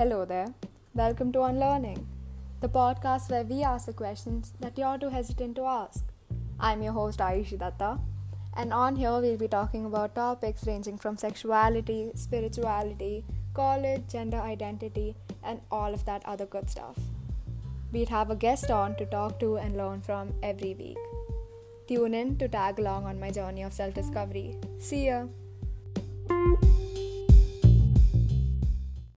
Hello there. Welcome to Unlearning, the podcast where we ask the questions that you're too hesitant to ask. I'm your host Ayushi Datta, and on here we'll be talking about topics ranging from sexuality, spirituality, college, gender identity, and all of that other good stuff. We'd have a guest on to talk to and learn from every week. Tune in to tag along on my journey of self discovery. See ya!